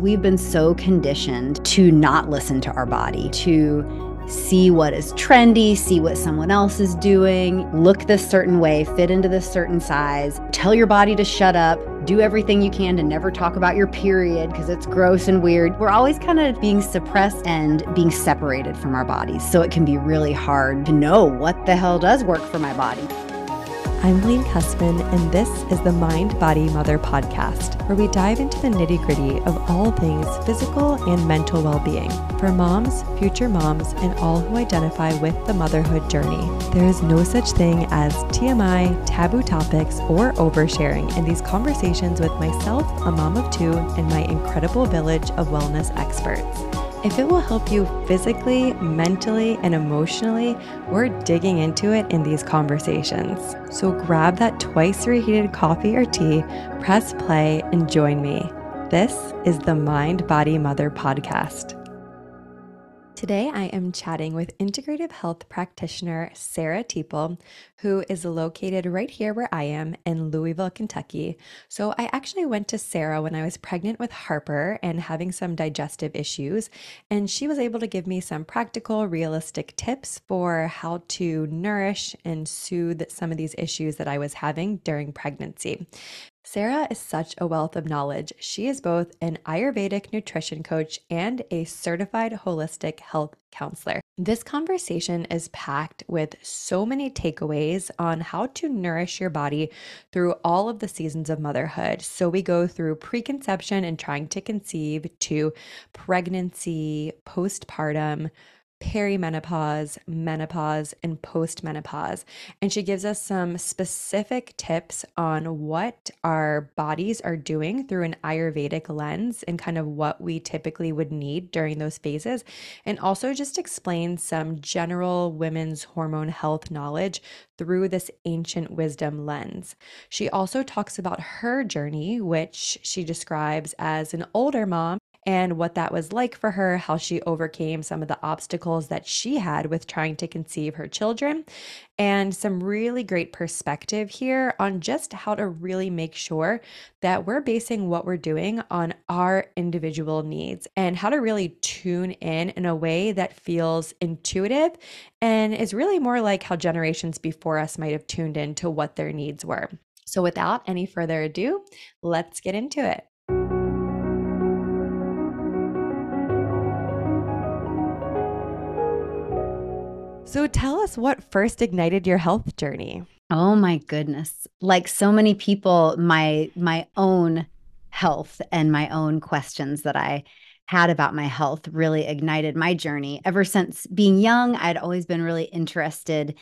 We've been so conditioned to not listen to our body, to see what is trendy, see what someone else is doing, look this certain way, fit into this certain size, tell your body to shut up, do everything you can to never talk about your period because it's gross and weird. We're always kind of being suppressed and being separated from our bodies. So it can be really hard to know what the hell does work for my body. I'm Helene Kusman, and this is the Mind Body Mother podcast, where we dive into the nitty gritty of all things physical and mental well being for moms, future moms, and all who identify with the motherhood journey. There is no such thing as TMI, taboo topics, or oversharing in these conversations with myself, a mom of two, and my incredible village of wellness experts. If it will help you physically, mentally, and emotionally, we're digging into it in these conversations. So grab that twice reheated coffee or tea, press play, and join me. This is the Mind Body Mother podcast. Today, I am chatting with integrative health practitioner Sarah Teeple, who is located right here where I am in Louisville, Kentucky. So, I actually went to Sarah when I was pregnant with Harper and having some digestive issues, and she was able to give me some practical, realistic tips for how to nourish and soothe some of these issues that I was having during pregnancy. Sarah is such a wealth of knowledge. She is both an Ayurvedic nutrition coach and a certified holistic health counselor. This conversation is packed with so many takeaways on how to nourish your body through all of the seasons of motherhood. So, we go through preconception and trying to conceive to pregnancy, postpartum perimenopause, menopause, and postmenopause. And she gives us some specific tips on what our bodies are doing through an Ayurvedic lens and kind of what we typically would need during those phases. And also just explains some general women's hormone health knowledge through this ancient wisdom lens. She also talks about her journey, which she describes as an older mom and what that was like for her, how she overcame some of the obstacles that she had with trying to conceive her children, and some really great perspective here on just how to really make sure that we're basing what we're doing on our individual needs and how to really tune in in a way that feels intuitive and is really more like how generations before us might have tuned in to what their needs were. So, without any further ado, let's get into it. So tell us what first ignited your health journey. Oh my goodness. Like so many people, my my own health and my own questions that I had about my health really ignited my journey. Ever since being young, I'd always been really interested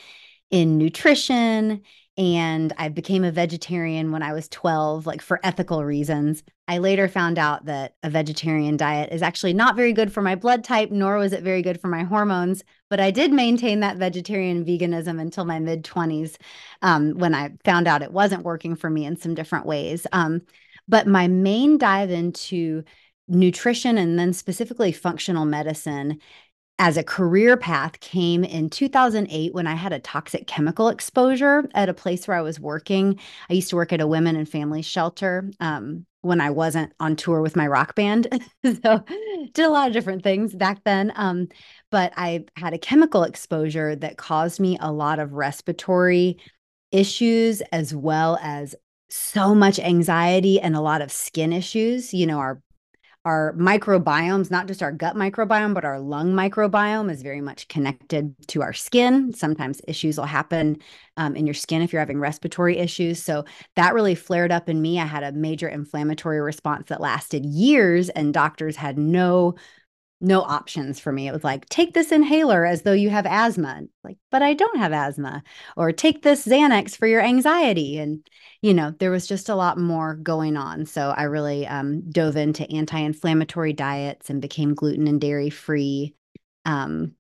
in nutrition and I became a vegetarian when I was 12, like for ethical reasons. I later found out that a vegetarian diet is actually not very good for my blood type, nor was it very good for my hormones. But I did maintain that vegetarian veganism until my mid 20s um, when I found out it wasn't working for me in some different ways. Um, but my main dive into nutrition and then specifically functional medicine as a career path came in 2008 when I had a toxic chemical exposure at a place where I was working. I used to work at a women and family shelter um, when I wasn't on tour with my rock band. so did a lot of different things back then. Um, but I had a chemical exposure that caused me a lot of respiratory issues as well as so much anxiety and a lot of skin issues. You know, our our microbiomes, not just our gut microbiome, but our lung microbiome is very much connected to our skin. Sometimes issues will happen um, in your skin if you're having respiratory issues. So that really flared up in me. I had a major inflammatory response that lasted years, and doctors had no no options for me. It was like, take this inhaler as though you have asthma. Like, but I don't have asthma. Or take this Xanax for your anxiety. And, you know, there was just a lot more going on. So I really um, dove into anti inflammatory diets and became gluten and dairy free. Um,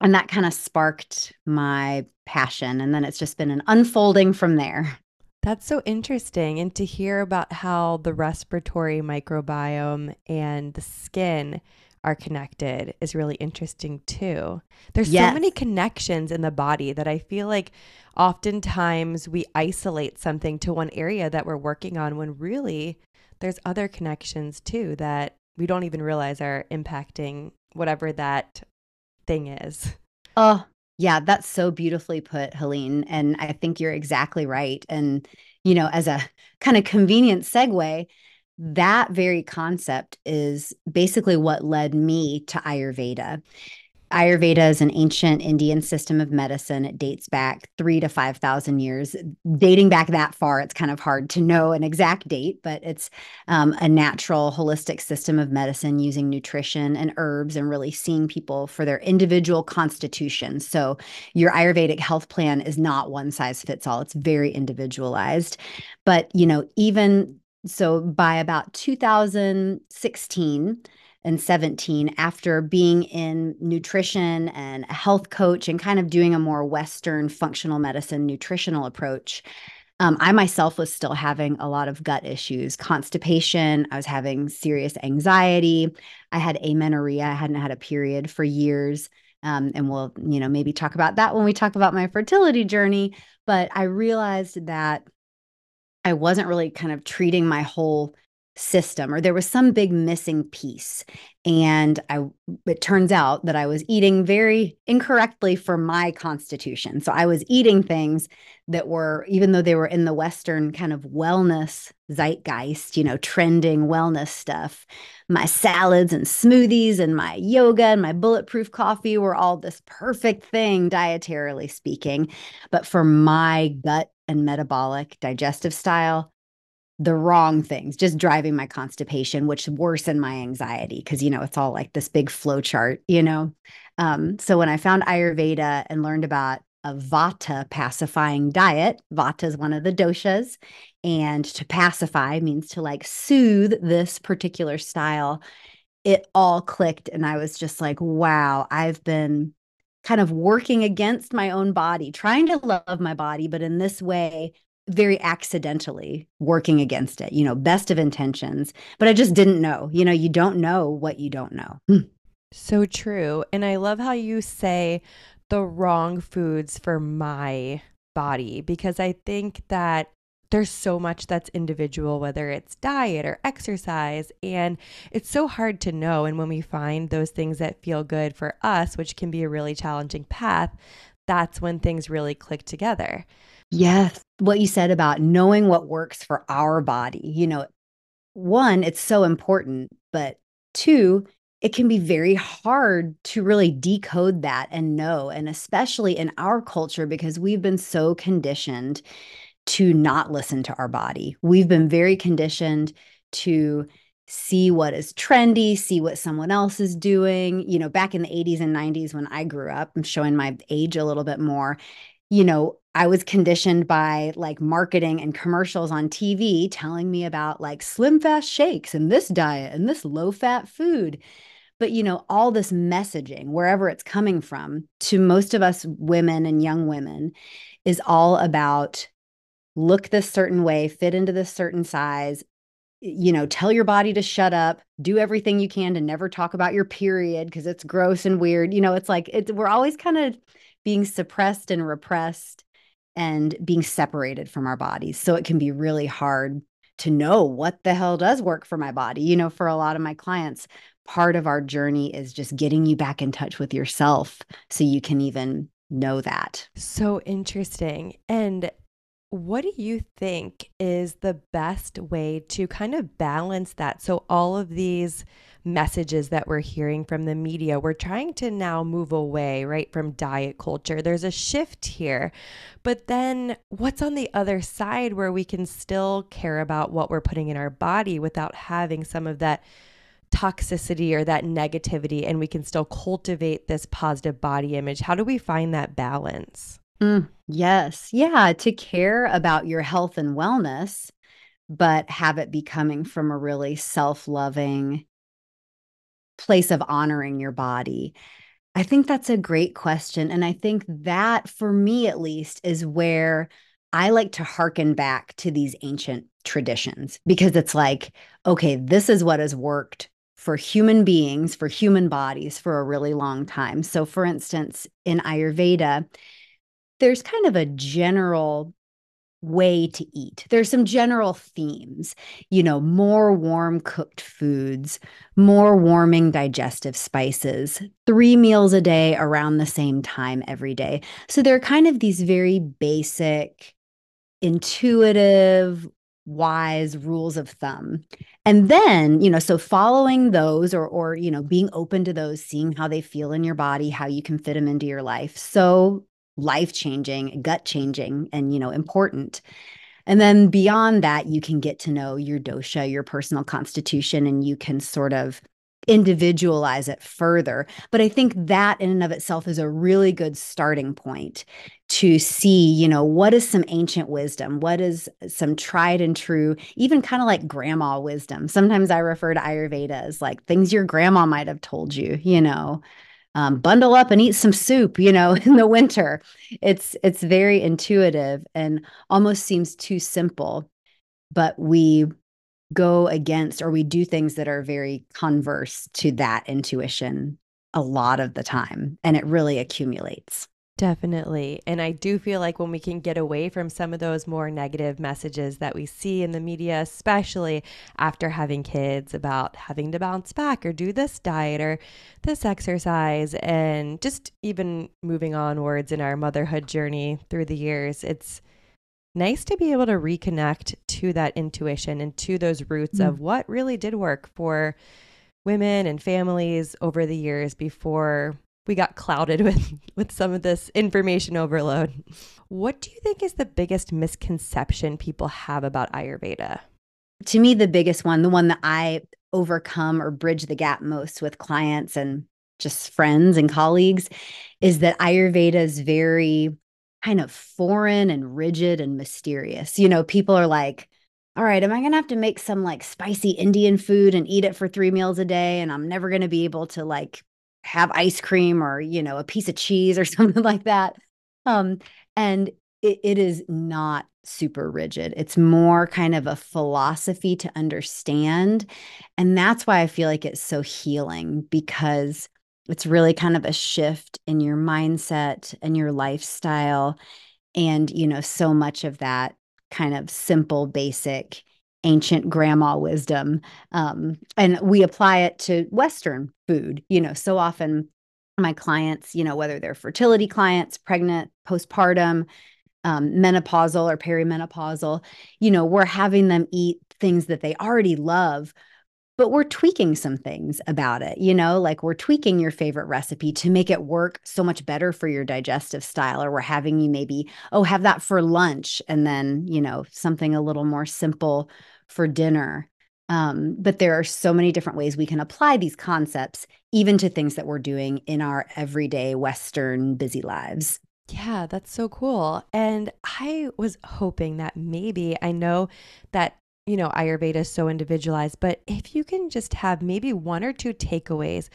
and that kind of sparked my passion. And then it's just been an unfolding from there. That's so interesting. And to hear about how the respiratory microbiome and the skin are connected is really interesting too. There's yes. so many connections in the body that I feel like oftentimes we isolate something to one area that we're working on when really there's other connections too that we don't even realize are impacting whatever that thing is. Oh, yeah, that's so beautifully put, Helene. And I think you're exactly right. And, you know, as a kind of convenient segue, that very concept is basically what led me to Ayurveda. Ayurveda is an ancient Indian system of medicine. It dates back three to 5,000 years. Dating back that far, it's kind of hard to know an exact date, but it's um, a natural, holistic system of medicine using nutrition and herbs and really seeing people for their individual constitution. So, your Ayurvedic health plan is not one size fits all, it's very individualized. But, you know, even so, by about 2016, and 17 after being in nutrition and a health coach and kind of doing a more Western functional medicine nutritional approach. Um, I myself was still having a lot of gut issues, constipation. I was having serious anxiety. I had amenorrhea. I hadn't had a period for years. Um, and we'll, you know, maybe talk about that when we talk about my fertility journey. But I realized that I wasn't really kind of treating my whole system or there was some big missing piece and i it turns out that i was eating very incorrectly for my constitution. So i was eating things that were even though they were in the western kind of wellness zeitgeist you know trending wellness stuff my salads and smoothies and my yoga and my bulletproof coffee were all this perfect thing dietarily speaking. But for my gut and metabolic digestive style the wrong things, just driving my constipation, which worsened my anxiety because, you know, it's all like this big flow chart, you know? Um, so when I found Ayurveda and learned about a vata pacifying diet, vata is one of the doshas, and to pacify means to like soothe this particular style. It all clicked. And I was just like, wow, I've been kind of working against my own body, trying to love my body, but in this way, very accidentally working against it, you know, best of intentions, but I just didn't know. You know, you don't know what you don't know. Hmm. So true. And I love how you say the wrong foods for my body because I think that there's so much that's individual, whether it's diet or exercise. And it's so hard to know. And when we find those things that feel good for us, which can be a really challenging path, that's when things really click together. Yes. What you said about knowing what works for our body, you know, one, it's so important, but two, it can be very hard to really decode that and know. And especially in our culture, because we've been so conditioned to not listen to our body. We've been very conditioned to see what is trendy, see what someone else is doing. You know, back in the 80s and 90s when I grew up, I'm showing my age a little bit more. You know, I was conditioned by like marketing and commercials on TV telling me about like slim fast shakes and this diet and this low fat food. But, you know, all this messaging, wherever it's coming from, to most of us women and young women, is all about look this certain way, fit into this certain size, you know, tell your body to shut up, do everything you can to never talk about your period because it's gross and weird. You know, it's like it's we're always kind of being suppressed and repressed and being separated from our bodies. So it can be really hard to know what the hell does work for my body. You know, for a lot of my clients, part of our journey is just getting you back in touch with yourself so you can even know that. So interesting. And what do you think is the best way to kind of balance that? So, all of these messages that we're hearing from the media, we're trying to now move away, right, from diet culture. There's a shift here. But then, what's on the other side where we can still care about what we're putting in our body without having some of that? toxicity or that negativity and we can still cultivate this positive body image how do we find that balance Mm, yes. Yeah. To care about your health and wellness, but have it be coming from a really self loving place of honoring your body. I think that's a great question. And I think that, for me at least, is where I like to hearken back to these ancient traditions because it's like, okay, this is what has worked for human beings, for human bodies for a really long time. So, for instance, in Ayurveda, there's kind of a general way to eat. There's some general themes, you know, more warm cooked foods, more warming digestive spices, three meals a day around the same time every day. So they're kind of these very basic, intuitive, wise rules of thumb. And then, you know, so following those or or you know, being open to those, seeing how they feel in your body, how you can fit them into your life. So life changing, gut changing, and, you know, important. And then beyond that, you can get to know your dosha, your personal constitution, and you can sort of individualize it further. But I think that in and of itself is a really good starting point to see, you know, what is some ancient wisdom? What is some tried and true, even kind of like grandma wisdom? Sometimes I refer to Ayurveda as like things your grandma might have told you, you know um, bundle up and eat some soup you know in the winter. It's it's very intuitive and almost seems too simple but we go against or we do things that are very converse to that intuition a lot of the time and it really accumulates Definitely. And I do feel like when we can get away from some of those more negative messages that we see in the media, especially after having kids about having to bounce back or do this diet or this exercise, and just even moving onwards in our motherhood journey through the years, it's nice to be able to reconnect to that intuition and to those roots mm. of what really did work for women and families over the years before we got clouded with with some of this information overload. What do you think is the biggest misconception people have about Ayurveda? To me, the biggest one, the one that I overcome or bridge the gap most with clients and just friends and colleagues, is that Ayurveda is very kind of foreign and rigid and mysterious. You know, people are like, all right, am I going to have to make some like spicy Indian food and eat it for three meals a day? And I'm never going to be able to like have ice cream or you know a piece of cheese or something like that um and it, it is not super rigid. It's more kind of a philosophy to understand and that's why i feel like it's so healing because it's really kind of a shift in your mindset and your lifestyle and you know so much of that kind of simple basic ancient grandma wisdom um, and we apply it to western food you know so often my clients you know whether they're fertility clients pregnant postpartum um, menopausal or perimenopausal you know we're having them eat things that they already love but we're tweaking some things about it you know like we're tweaking your favorite recipe to make it work so much better for your digestive style or we're having you maybe oh have that for lunch and then you know something a little more simple for dinner. Um, but there are so many different ways we can apply these concepts, even to things that we're doing in our everyday Western busy lives. Yeah, that's so cool. And I was hoping that maybe I know that, you know, Ayurveda is so individualized, but if you can just have maybe one or two takeaways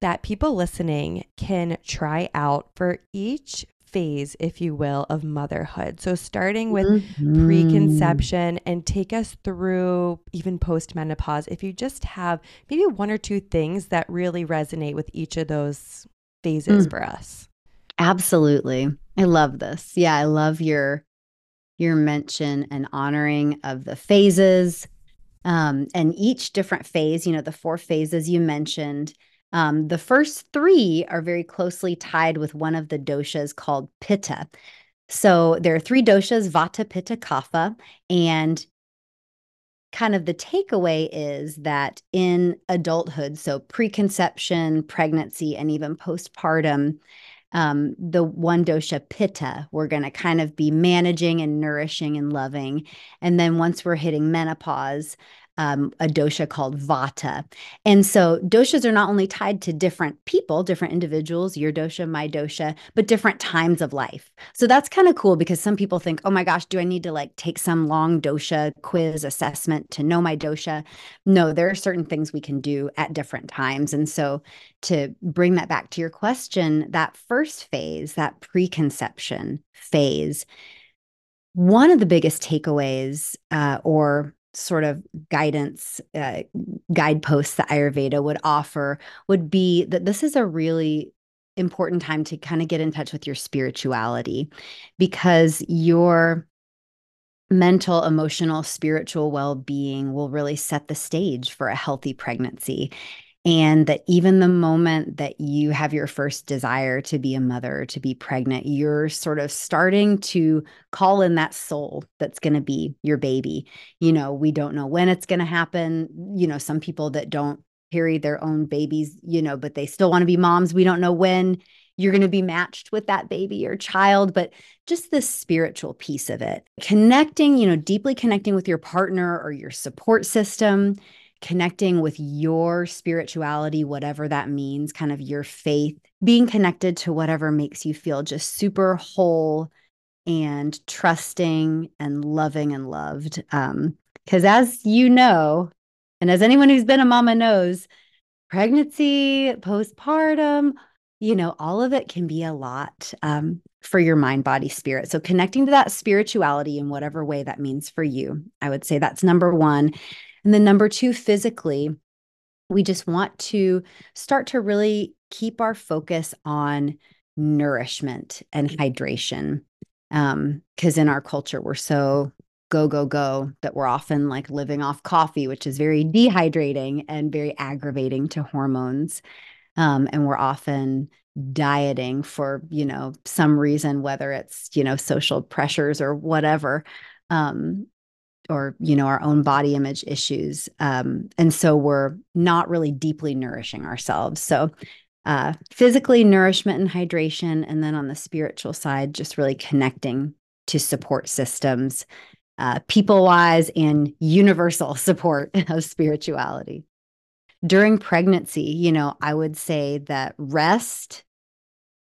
that people listening can try out for each phase, if you will, of motherhood. So, starting with mm-hmm. preconception and take us through even postmenopause. If you just have maybe one or two things that really resonate with each of those phases mm. for us. Absolutely. I love this. Yeah, I love your your mention and honoring of the phases um, and each different phase, you know, the four phases you mentioned um, the first three are very closely tied with one of the doshas called Pitta. So there are three doshas Vata, Pitta, Kapha. And kind of the takeaway is that in adulthood, so preconception, pregnancy, and even postpartum, um, the one dosha pitta, we're going to kind of be managing and nourishing and loving. And then once we're hitting menopause, um, a dosha called Vata. And so doshas are not only tied to different people, different individuals, your dosha, my dosha, but different times of life. So that's kind of cool because some people think, oh my gosh, do I need to like take some long dosha quiz assessment to know my dosha? No, there are certain things we can do at different times. And so to bring that back to your question, that first phase, that preconception phase, one of the biggest takeaways uh, or sort of guidance uh, guideposts that ayurveda would offer would be that this is a really important time to kind of get in touch with your spirituality because your mental, emotional, spiritual well being will really set the stage for a healthy pregnancy. And that even the moment that you have your first desire to be a mother, to be pregnant, you're sort of starting to call in that soul that's going to be your baby. You know, we don't know when it's going to happen. You know, some people that don't carry their own babies, you know, but they still want to be moms. We don't know when you're going to be matched with that baby or child, but just the spiritual piece of it. Connecting, you know, deeply connecting with your partner or your support system, connecting with your spirituality, whatever that means, kind of your faith, being connected to whatever makes you feel just super whole and trusting and loving and loved. Um, because as you know, and as anyone who's been a mama knows, pregnancy, postpartum, you know, all of it can be a lot um, for your mind, body, spirit. So connecting to that spirituality in whatever way that means for you, I would say that's number one. And then number two, physically, we just want to start to really keep our focus on nourishment and hydration. Because um, in our culture, we're so go, go, go that we're often like living off coffee, which is very dehydrating and very aggravating to hormones. Um, and we're often dieting for, you know, some reason, whether it's, you know, social pressures or whatever. Um, or you know our own body image issues um, and so we're not really deeply nourishing ourselves. So uh, physically nourishment and hydration and then on the spiritual side just really connecting to support systems uh, people wise and universal support of spirituality. During pregnancy, you know, I would say that rest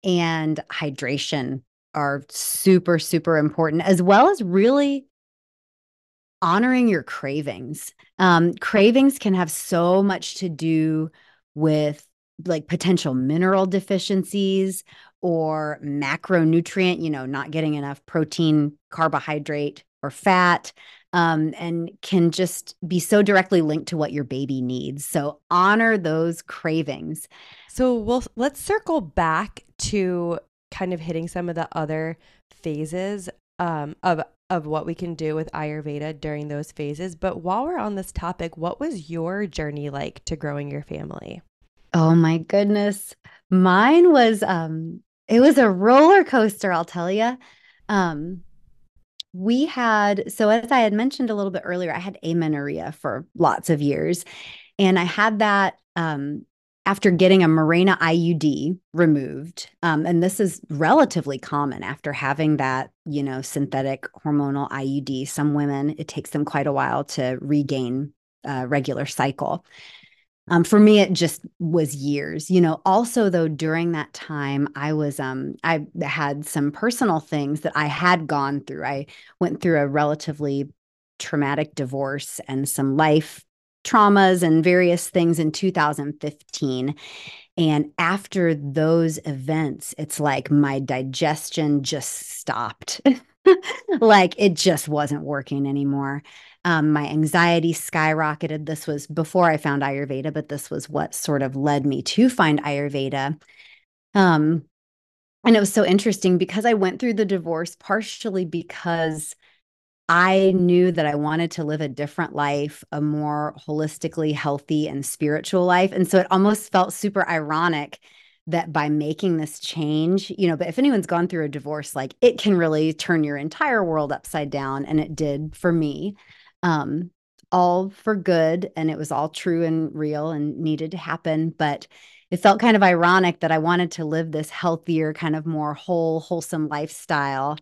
and hydration are super, super important, as well as really honoring your cravings. Um, cravings can have so much to do with like potential mineral deficiencies or macronutrient, you know, not getting enough protein, carbohydrate, or fat um, and can just be so directly linked to what your baby needs. So honor those cravings. So we'll let's circle back to kind of hitting some of the other phases um, of of what we can do with Ayurveda during those phases. But while we're on this topic, what was your journey like to growing your family? Oh my goodness. Mine was um it was a roller coaster, I'll tell you. Um we had so as i had mentioned a little bit earlier i had amenorrhea for lots of years and i had that um, after getting a Mirena iud removed um, and this is relatively common after having that you know synthetic hormonal iud some women it takes them quite a while to regain a regular cycle um, for me, it just was years. You know, also though, during that time, I was um, I had some personal things that I had gone through. I went through a relatively traumatic divorce and some life traumas and various things in 2015. And after those events, it's like my digestion just stopped. like it just wasn't working anymore. Um, my anxiety skyrocketed. This was before I found Ayurveda, but this was what sort of led me to find Ayurveda. Um, and it was so interesting because I went through the divorce partially because I knew that I wanted to live a different life, a more holistically healthy and spiritual life. And so it almost felt super ironic that by making this change, you know, but if anyone's gone through a divorce, like it can really turn your entire world upside down. And it did for me um, all for good and it was all true and real and needed to happen but it felt kind of ironic that i wanted to live this healthier kind of more whole wholesome lifestyle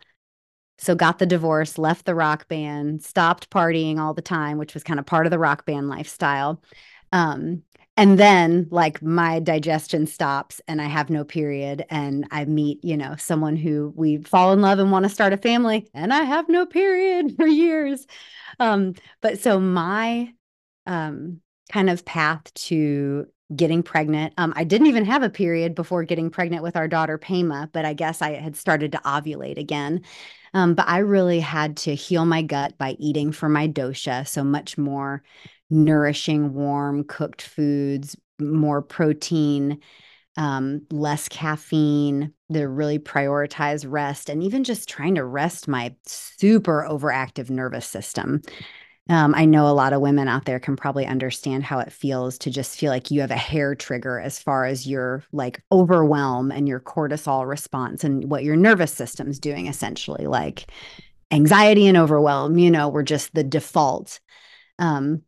so got the divorce left the rock band stopped partying all the time which was kind of part of the rock band lifestyle um, and then like my digestion stops and i have no period and i meet you know someone who we fall in love and want to start a family and i have no period for years um, but so my um, kind of path to getting pregnant. Um, I didn't even have a period before getting pregnant with our daughter Pema, but I guess I had started to ovulate again. Um, but I really had to heal my gut by eating for my dosha, so much more nourishing, warm, cooked foods, more protein, um, less caffeine, to really prioritize rest and even just trying to rest my super overactive nervous system. Um, I know a lot of women out there can probably understand how it feels to just feel like you have a hair trigger as far as your like overwhelm and your cortisol response and what your nervous system's doing essentially. Like anxiety and overwhelm, you know, were just the default. Um,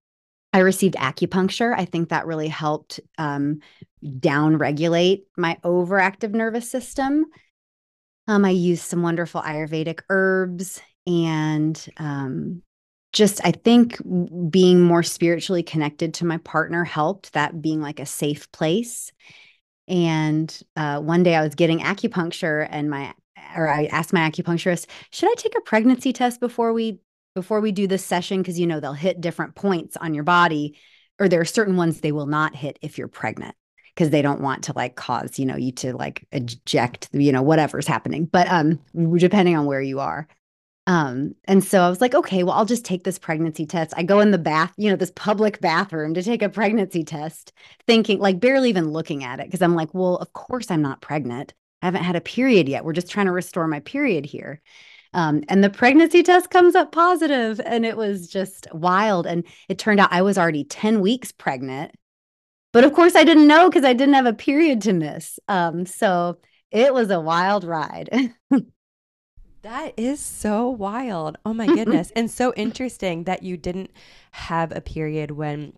I received acupuncture. I think that really helped um, down regulate my overactive nervous system. Um, I used some wonderful Ayurvedic herbs and um, just, I think being more spiritually connected to my partner helped, that being like a safe place. And uh, one day I was getting acupuncture and my or I asked my acupuncturist, should I take a pregnancy test before we before we do this session because you know they'll hit different points on your body or there are certain ones they will not hit if you're pregnant because they don't want to like cause you know you to like eject you know whatever's happening but um depending on where you are um and so i was like okay well i'll just take this pregnancy test i go in the bath you know this public bathroom to take a pregnancy test thinking like barely even looking at it because i'm like well of course i'm not pregnant i haven't had a period yet we're just trying to restore my period here um, and the pregnancy test comes up positive, and it was just wild. And it turned out I was already 10 weeks pregnant. But of course, I didn't know because I didn't have a period to miss. Um, so it was a wild ride. that is so wild. Oh my goodness. and so interesting that you didn't have a period when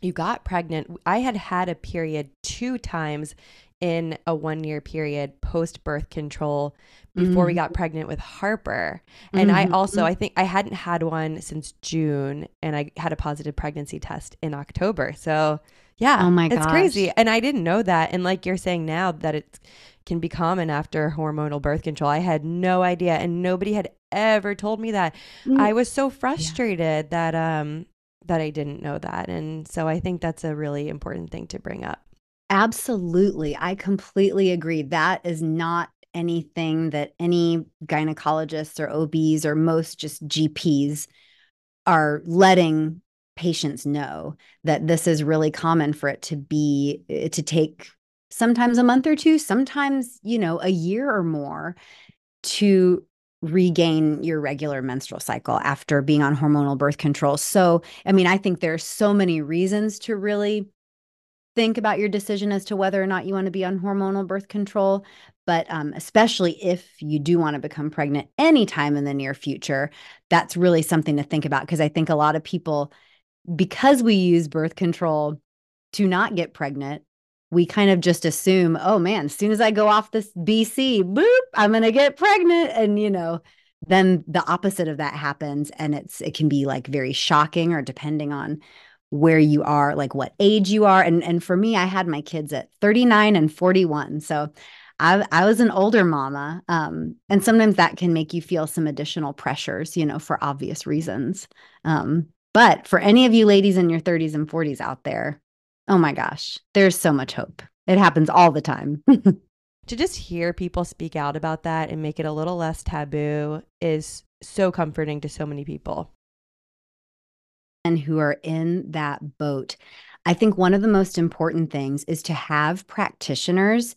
you got pregnant. I had had a period two times in a one year period post birth control before mm-hmm. we got pregnant with Harper. And mm-hmm. I also, I think I hadn't had one since June and I had a positive pregnancy test in October. So, yeah. Oh my god. It's crazy. And I didn't know that. And like you're saying now that it can be common after hormonal birth control, I had no idea and nobody had ever told me that. Mm-hmm. I was so frustrated yeah. that um that I didn't know that. And so I think that's a really important thing to bring up. Absolutely. I completely agree. That is not anything that any gynecologists or OBs or most just GPs are letting patients know that this is really common for it to be eh, to take sometimes a month or two, sometimes, you know, a year or more to regain your regular menstrual cycle after being on hormonal birth control. So, I mean, I think there's so many reasons to really think about your decision as to whether or not you want to be on hormonal birth control. But um, especially if you do want to become pregnant anytime in the near future, that's really something to think about. Because I think a lot of people, because we use birth control to not get pregnant, we kind of just assume, oh man, as soon as I go off this BC, boop, I'm going to get pregnant. And, you know, then the opposite of that happens. And it's, it can be like very shocking or depending on where you are, like what age you are. And and for me, I had my kids at 39 and 41. So I, I was an older mama. Um, and sometimes that can make you feel some additional pressures, you know, for obvious reasons. Um, but for any of you ladies in your 30s and 40s out there, oh my gosh, there's so much hope. It happens all the time. to just hear people speak out about that and make it a little less taboo is so comforting to so many people and who are in that boat. I think one of the most important things is to have practitioners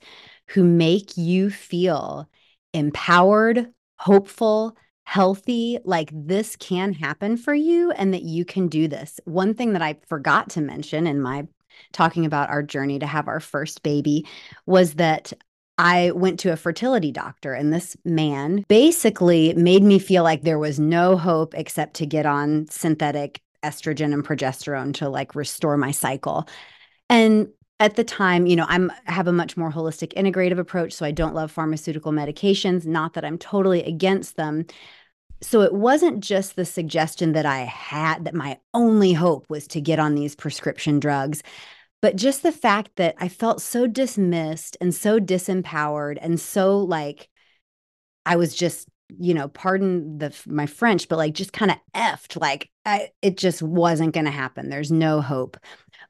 who make you feel empowered, hopeful, healthy, like this can happen for you and that you can do this. One thing that I forgot to mention in my talking about our journey to have our first baby was that I went to a fertility doctor, and this man basically made me feel like there was no hope except to get on synthetic estrogen and progesterone to like restore my cycle. And at the time, you know, I'm I have a much more holistic integrative approach, so I don't love pharmaceutical medications, not that I'm totally against them. So it wasn't just the suggestion that I had that my only hope was to get on these prescription drugs, but just the fact that I felt so dismissed and so disempowered and so like I was just you know, pardon the my French, but like just kind of effed. Like I, it just wasn't going to happen. There's no hope.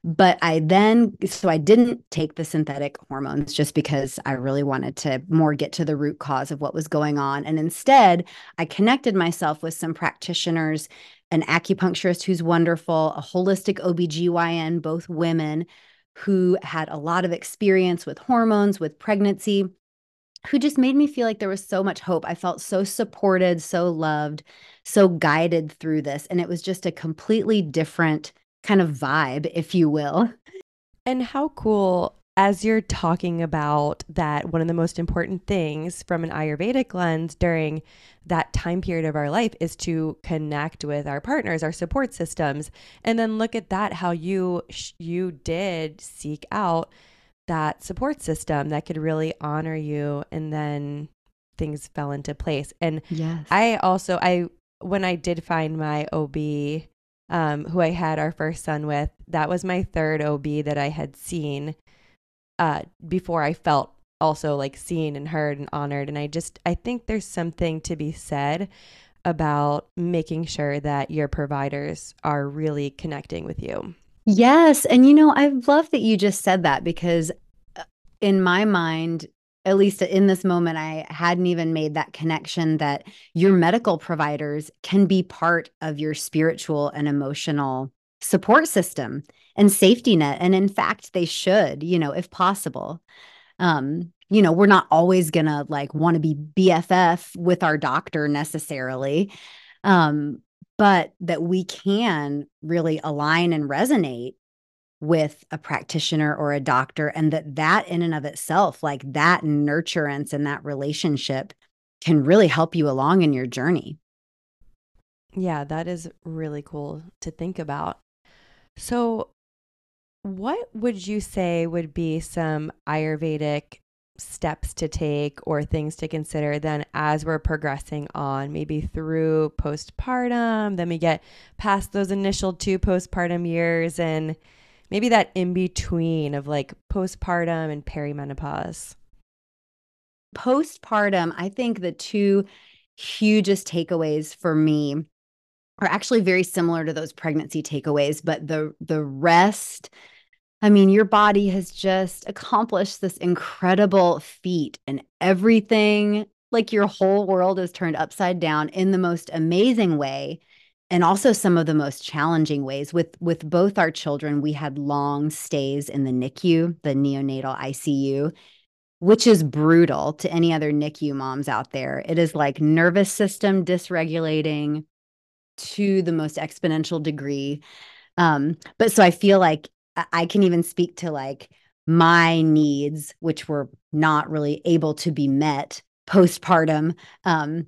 But I then, so I didn't take the synthetic hormones just because I really wanted to more get to the root cause of what was going on. And instead, I connected myself with some practitioners, an acupuncturist who's wonderful, a holistic OBGYN, both women who had a lot of experience with hormones, with pregnancy who just made me feel like there was so much hope. I felt so supported, so loved, so guided through this. And it was just a completely different kind of vibe, if you will. And how cool, as you're talking about that, one of the most important things from an Ayurvedic lens during that time period of our life is to connect with our partners, our support systems. And then look at that, how you, you did seek out that support system that could really honor you and then things fell into place and yes. i also i when i did find my ob um, who i had our first son with. That was my third ob that i had seen uh, before i felt also like seen and heard and honored. And i just i think there's something to be said about making sure that your providers are really connecting with you. Yes. And you know, I love that you just said that because uh, in my mind, at least in this moment, I hadn't even made that connection that your medical providers can be part of your spiritual and emotional support system and safety net. And in fact, they should, you know, if possible. Um, you know, we're not always gonna like want to be BFF with our doctor necessarily. Um, but that we can really align and resonate with a practitioner or a doctor and that that in and of itself like that nurturance and that relationship can really help you along in your journey. Yeah that is really cool to think about. So what would you say would be some ayurvedic steps to take or things to consider then as we're progressing on, maybe through postpartum, then we get past those initial two postpartum years and maybe that in between of like postpartum and perimenopause? Postpartum, I think the two hugest takeaways for me are actually very similar to those pregnancy takeaways, but the the rest I mean, your body has just accomplished this incredible feat, and everything like your whole world is turned upside down in the most amazing way and also some of the most challenging ways. With with both our children we had long stays in the NICU the neonatal ICU which is brutal to any other NICU moms out there. It is like nervous system dysregulating to the most exponential degree. Um but so I feel like I can even speak to like my needs, which were not really able to be met postpartum, um,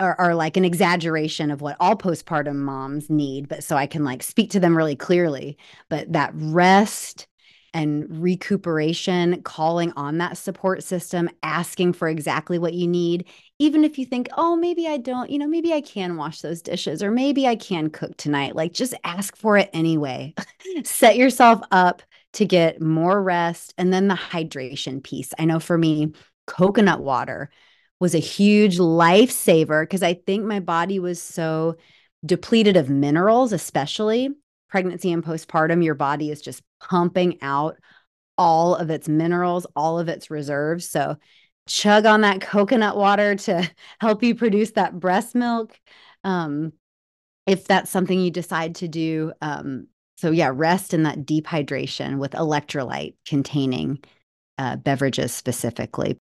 are, are like an exaggeration of what all postpartum moms need. But so I can like speak to them really clearly. But that rest and recuperation, calling on that support system, asking for exactly what you need, even if you think, oh, maybe I don't, you know, maybe I can wash those dishes or maybe I can cook tonight. Like just ask for it anyway. Set yourself up to get more rest. And then the hydration piece. I know for me, coconut water was a huge lifesaver because I think my body was so depleted of minerals, especially pregnancy and postpartum, your body is just pumping out all of its minerals, all of its reserves. So chug on that coconut water to help you produce that breast milk. Um, if that's something you decide to do. Um, so yeah, rest in that deep hydration with electrolyte containing uh, beverages specifically.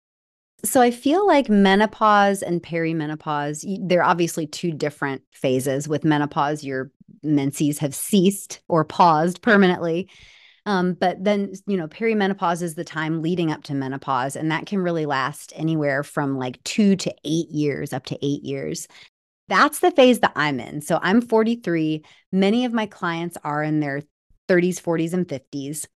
So I feel like menopause and perimenopause, they're obviously two different phases. With menopause, your menses have ceased or paused permanently. Um, but then, you know, perimenopause is the time leading up to menopause, and that can really last anywhere from like two to eight years, up to eight years. That's the phase that I'm in. So I'm 43. Many of my clients are in their 30s, 40s, and 50s,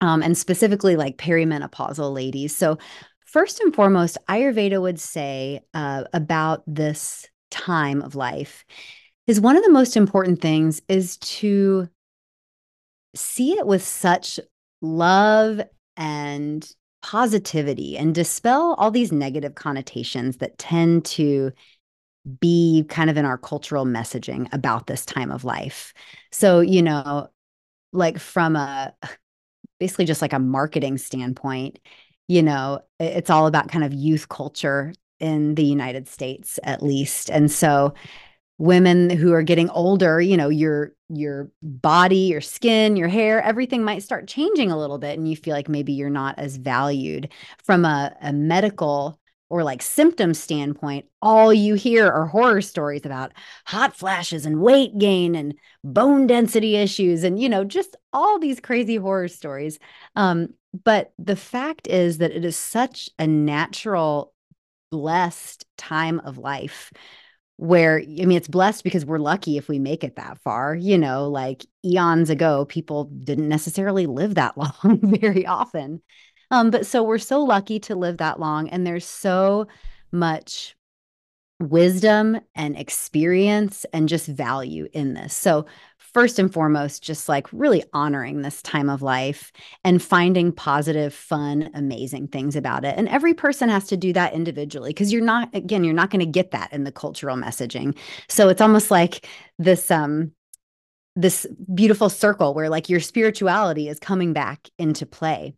um, and specifically like perimenopausal ladies. So, first and foremost, Ayurveda would say uh, about this time of life is one of the most important things is to see it with such love and positivity and dispel all these negative connotations that tend to be kind of in our cultural messaging about this time of life. So, you know, like from a basically just like a marketing standpoint, you know, it's all about kind of youth culture in the United States, at least. And so, women who are getting older, you know, your your body, your skin, your hair, everything might start changing a little bit and you feel like maybe you're not as valued from a, a medical or like symptom standpoint, all you hear are horror stories about hot flashes and weight gain and bone density issues and you know just all these crazy horror stories. Um, but the fact is that it is such a natural, blessed time of life where I mean it's blessed because we're lucky if we make it that far, you know, like eons ago people didn't necessarily live that long very often. Um but so we're so lucky to live that long and there's so much wisdom and experience and just value in this. So first and foremost, just like really honoring this time of life and finding positive, fun, amazing things about it. And every person has to do that individually because you're not, again, you're not going to get that in the cultural messaging. So it's almost like this, um, this beautiful circle where like your spirituality is coming back into play.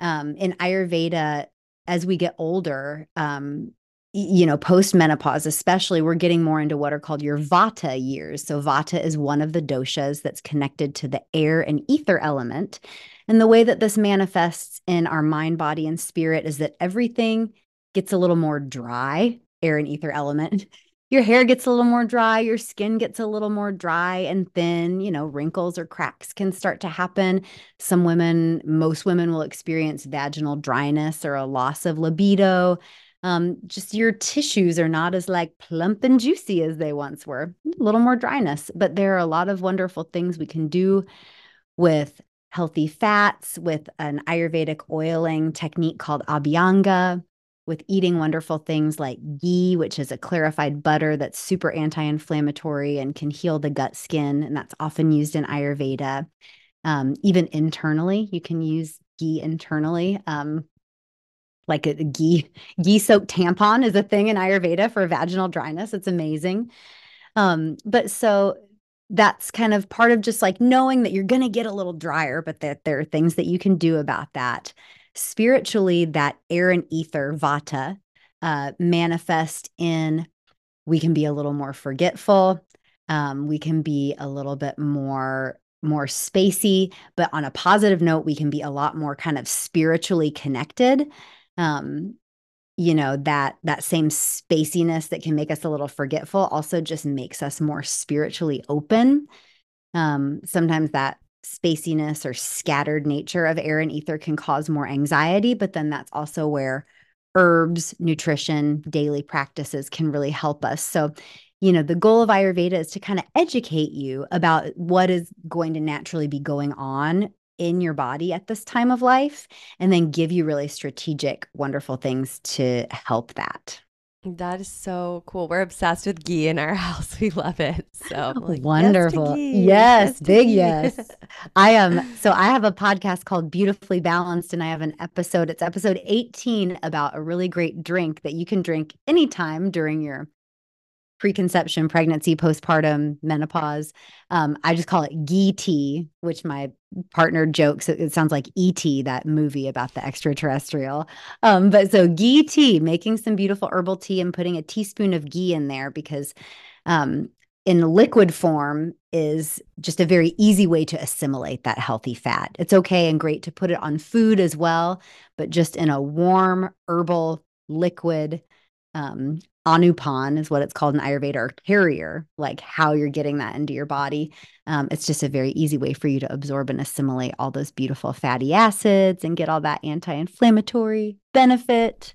Um, in Ayurveda, as we get older, um, you know, post menopause, especially, we're getting more into what are called your vata years. So, vata is one of the doshas that's connected to the air and ether element. And the way that this manifests in our mind, body, and spirit is that everything gets a little more dry, air and ether element. Your hair gets a little more dry, your skin gets a little more dry and thin, you know, wrinkles or cracks can start to happen. Some women, most women will experience vaginal dryness or a loss of libido um, just your tissues are not as like plump and juicy as they once were. A little more dryness, but there are a lot of wonderful things we can do with healthy fats, with an Ayurvedic oiling technique called Abhyanga, with eating wonderful things like ghee, which is a clarified butter that's super anti inflammatory and can heal the gut skin. And that's often used in Ayurveda. Um, even internally, you can use ghee internally. Um, like a ghee ghee soaked tampon is a thing in ayurveda for vaginal dryness it's amazing um but so that's kind of part of just like knowing that you're going to get a little drier but that there are things that you can do about that spiritually that air and ether vata uh, manifest in we can be a little more forgetful um, we can be a little bit more more spacey but on a positive note we can be a lot more kind of spiritually connected um you know that that same spaciness that can make us a little forgetful also just makes us more spiritually open. Um sometimes that spaciness or scattered nature of air and ether can cause more anxiety but then that's also where herbs nutrition daily practices can really help us so you know the goal of ayurveda is to kind of educate you about what is going to naturally be going on in your body at this time of life and then give you really strategic, wonderful things to help that. That is so cool. We're obsessed with ghee in our house. We love it. So like, wonderful. Yes, yes, big yes. I am um, so I have a podcast called Beautifully Balanced and I have an episode. It's episode 18 about a really great drink that you can drink anytime during your preconception, pregnancy, postpartum, menopause. Um, I just call it ghee tea, which my partner jokes it sounds like ET, that movie about the extraterrestrial. Um, but so ghee tea, making some beautiful herbal tea and putting a teaspoon of ghee in there because um, in liquid form is just a very easy way to assimilate that healthy fat. It's okay and great to put it on food as well, but just in a warm herbal liquid um, anupan is what it's called in Ayurveda or carrier, like how you're getting that into your body. Um, it's just a very easy way for you to absorb and assimilate all those beautiful fatty acids and get all that anti inflammatory benefit.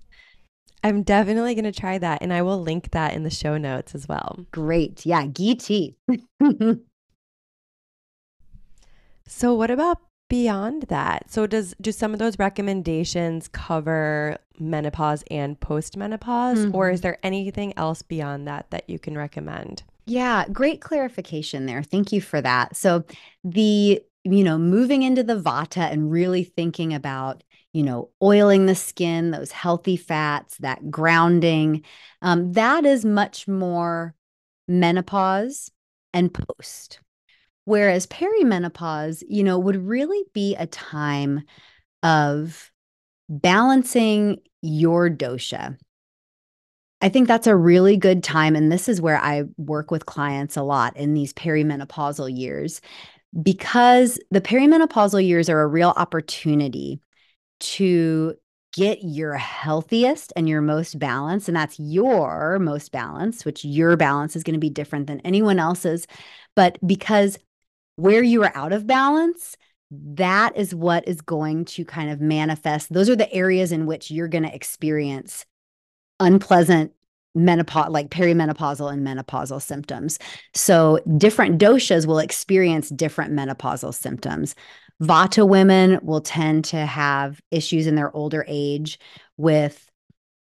I'm definitely going to try that and I will link that in the show notes as well. Great. Yeah, ghee tea. so, what about beyond that? So does do some of those recommendations cover menopause and postmenopause mm-hmm. or is there anything else beyond that that you can recommend? Yeah, great clarification there. Thank you for that. So the you know, moving into the vata and really thinking about you know, oiling the skin, those healthy fats, that grounding, um, that is much more menopause and post. Whereas perimenopause, you know, would really be a time of balancing your dosha. I think that's a really good time. And this is where I work with clients a lot in these perimenopausal years, because the perimenopausal years are a real opportunity to get your healthiest and your most balanced. And that's your most balanced, which your balance is going to be different than anyone else's. But because where you are out of balance, that is what is going to kind of manifest. Those are the areas in which you're going to experience unpleasant menopause like perimenopausal and menopausal symptoms. So different doshas will experience different menopausal symptoms. Vata women will tend to have issues in their older age with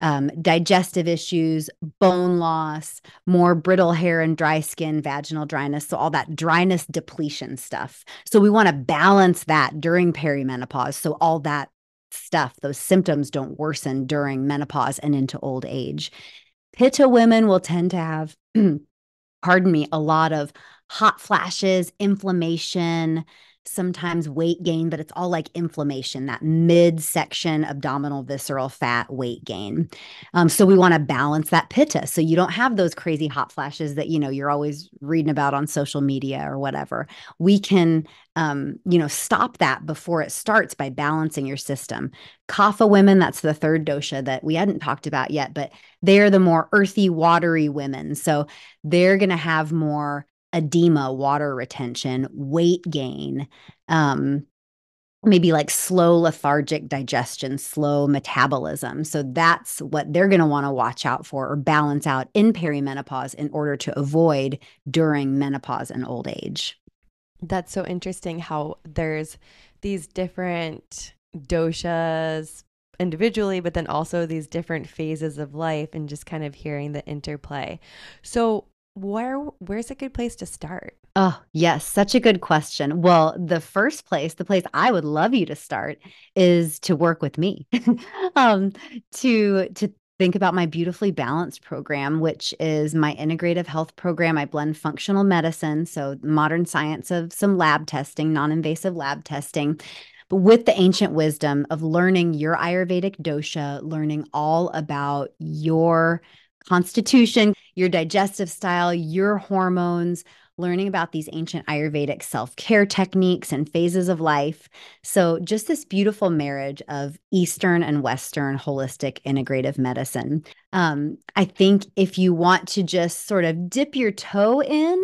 um, digestive issues, bone loss, more brittle hair and dry skin, vaginal dryness. So, all that dryness depletion stuff. So, we want to balance that during perimenopause. So, all that stuff, those symptoms don't worsen during menopause and into old age. Pitta women will tend to have, pardon me, a lot of hot flashes, inflammation, sometimes weight gain, but it's all like inflammation, that midsection abdominal visceral fat weight gain. Um, so we want to balance that pitta. So you don't have those crazy hot flashes that, you know, you're always reading about on social media or whatever. We can, um, you know, stop that before it starts by balancing your system. Kapha women, that's the third dosha that we hadn't talked about yet, but they're the more earthy, watery women. So they're going to have more edema, water retention, weight gain, um, maybe like slow lethargic digestion, slow metabolism. So that's what they're going to want to watch out for or balance out in perimenopause in order to avoid during menopause and old age. That's so interesting how there's these different doshas individually, but then also these different phases of life and just kind of hearing the interplay. So, where where's a good place to start? Oh, yes, such a good question. Well, the first place, the place I would love you to start is to work with me. um to to think about my beautifully balanced program which is my integrative health program i blend functional medicine so modern science of some lab testing non-invasive lab testing but with the ancient wisdom of learning your ayurvedic dosha learning all about your constitution, your digestive style, your hormones, learning about these ancient Ayurvedic self care techniques and phases of life. So, just this beautiful marriage of Eastern and Western holistic integrative medicine. Um, I think if you want to just sort of dip your toe in,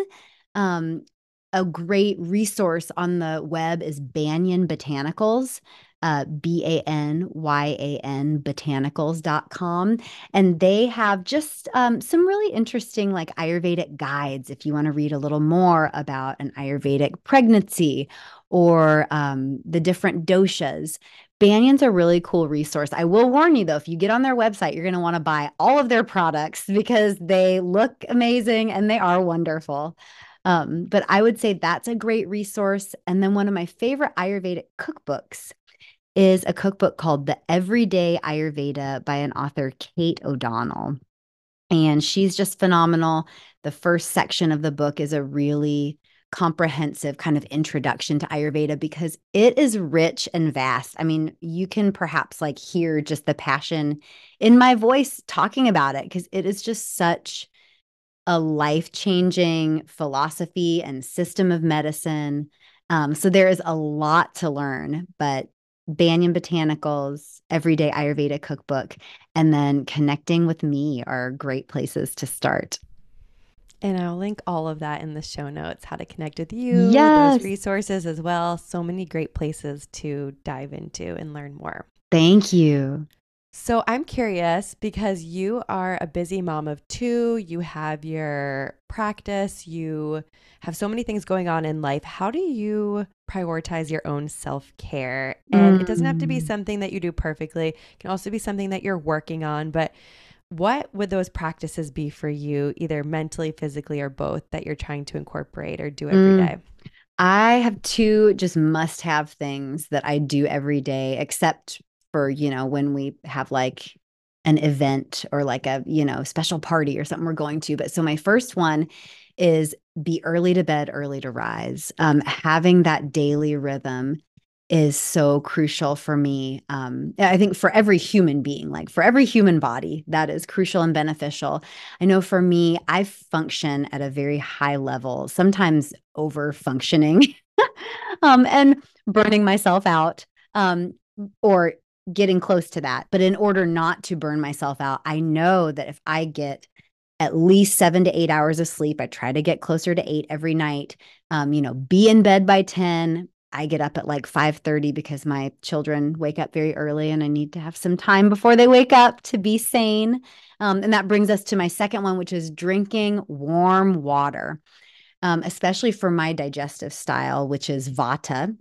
um, a great resource on the web is Banyan Botanicals uh, B A N Y A N botanicals.com. And they have just um, some really interesting, like Ayurvedic guides if you want to read a little more about an Ayurvedic pregnancy or um, the different doshas. Banyan's a really cool resource. I will warn you though, if you get on their website, you're going to want to buy all of their products because they look amazing and they are wonderful. Um, but I would say that's a great resource. And then one of my favorite Ayurvedic cookbooks is a cookbook called The Everyday Ayurveda by an author, Kate O'Donnell. And she's just phenomenal. The first section of the book is a really comprehensive kind of introduction to Ayurveda because it is rich and vast. I mean, you can perhaps like hear just the passion in my voice talking about it because it is just such a life changing philosophy and system of medicine. Um, so there is a lot to learn, but Banyan Botanicals, Everyday Ayurveda Cookbook, and then connecting with me are great places to start. And I'll link all of that in the show notes, how to connect with you, yes. those resources as well. So many great places to dive into and learn more. Thank you. So I'm curious because you are a busy mom of two, you have your practice, you have so many things going on in life. How do you prioritize your own self care? And mm. it doesn't have to be mm. something that you do perfectly, it can also be something that you're working on. But what would those practices be for you, either mentally, physically, or both, that you're trying to incorporate or do every mm. day? I have two just must have things that I do every day, except for you know when we have like an event or like a you know special party or something we're going to but so my first one is be early to bed early to rise um, having that daily rhythm is so crucial for me. Um, I think for every human being, like for every human body, that is crucial and beneficial. I know for me, I function at a very high level, sometimes over functioning um, and burning myself out um, or getting close to that. But in order not to burn myself out, I know that if I get at least seven to eight hours of sleep, I try to get closer to eight every night. Um, you know, be in bed by 10, I get up at like 5:30 because my children wake up very early and I need to have some time before they wake up to be sane. Um, and that brings us to my second one, which is drinking warm water, um, especially for my digestive style, which is vata.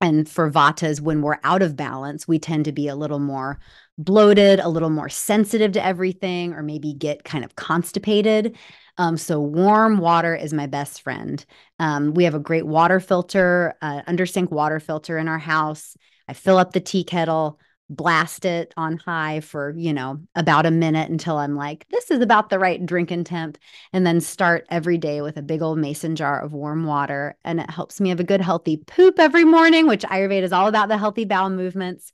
And for vatas, when we're out of balance, we tend to be a little more bloated, a little more sensitive to everything, or maybe get kind of constipated. Um, so warm water is my best friend. Um, we have a great water filter, uh, under sink water filter in our house. I fill up the tea kettle, blast it on high for, you know, about a minute until I'm like, this is about the right drinking temp. And then start every day with a big old mason jar of warm water. And it helps me have a good, healthy poop every morning, which Ayurveda is all about the healthy bowel movements.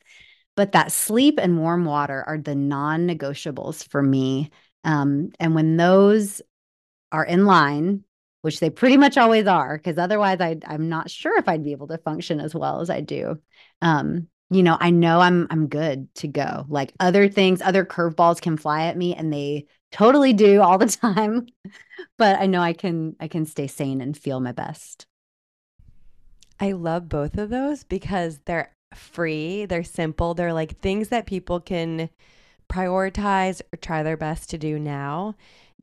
But that sleep and warm water are the non negotiables for me. Um, and when those are in line, which they pretty much always are, because otherwise I I'm not sure if I'd be able to function as well as I do. Um, you know, I know I'm I'm good to go. Like other things, other curveballs can fly at me and they totally do all the time. but I know I can I can stay sane and feel my best. I love both of those because they're free, they're simple, they're like things that people can prioritize or try their best to do now.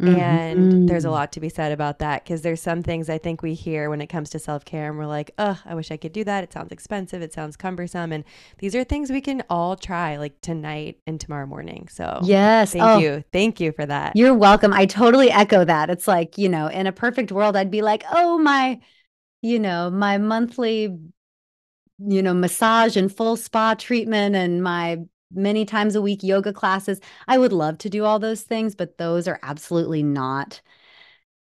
Mm-hmm. And there's a mm-hmm. lot to be said about that because there's some things I think we hear when it comes to self care and we're like, oh, I wish I could do that. It sounds expensive. It sounds cumbersome. And these are things we can all try like tonight and tomorrow morning. So, yes. Thank oh, you. Thank you for that. You're welcome. I totally echo that. It's like, you know, in a perfect world, I'd be like, oh, my, you know, my monthly you know massage and full spa treatment and my many times a week yoga classes. I would love to do all those things, but those are absolutely not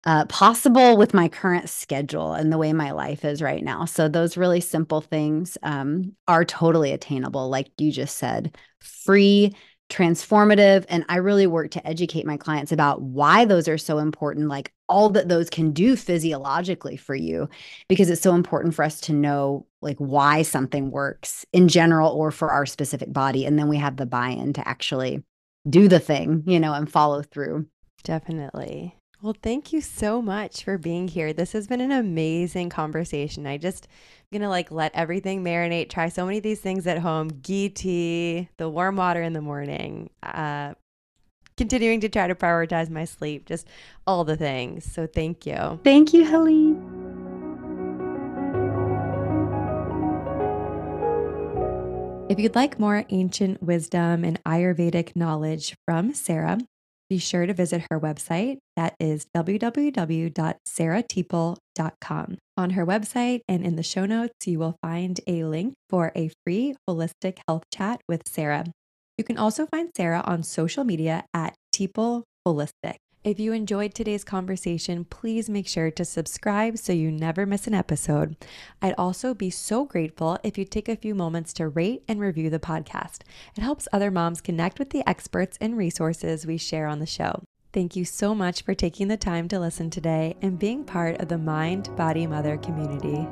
uh, possible with my current schedule and the way my life is right now. So, those really simple things um, are totally attainable, like you just said free, transformative. And I really work to educate my clients about why those are so important, like all that those can do physiologically for you, because it's so important for us to know like why something works in general or for our specific body. And then we have the buy in to actually do the thing, you know, and follow through. Definitely. Well, thank you so much for being here. This has been an amazing conversation. I just gonna like let everything marinate. Try so many of these things at home. Ghee tea, the warm water in the morning. Uh, continuing to try to prioritize my sleep. Just all the things. So thank you. Thank you, Helene. If you'd like more ancient wisdom and Ayurvedic knowledge from Sarah, be sure to visit her website. That is www.sarahteeple.com. On her website and in the show notes, you will find a link for a free holistic health chat with Sarah. You can also find Sarah on social media at Teeple Holistic. If you enjoyed today's conversation, please make sure to subscribe so you never miss an episode. I'd also be so grateful if you take a few moments to rate and review the podcast. It helps other moms connect with the experts and resources we share on the show. Thank you so much for taking the time to listen today and being part of the Mind Body Mother community.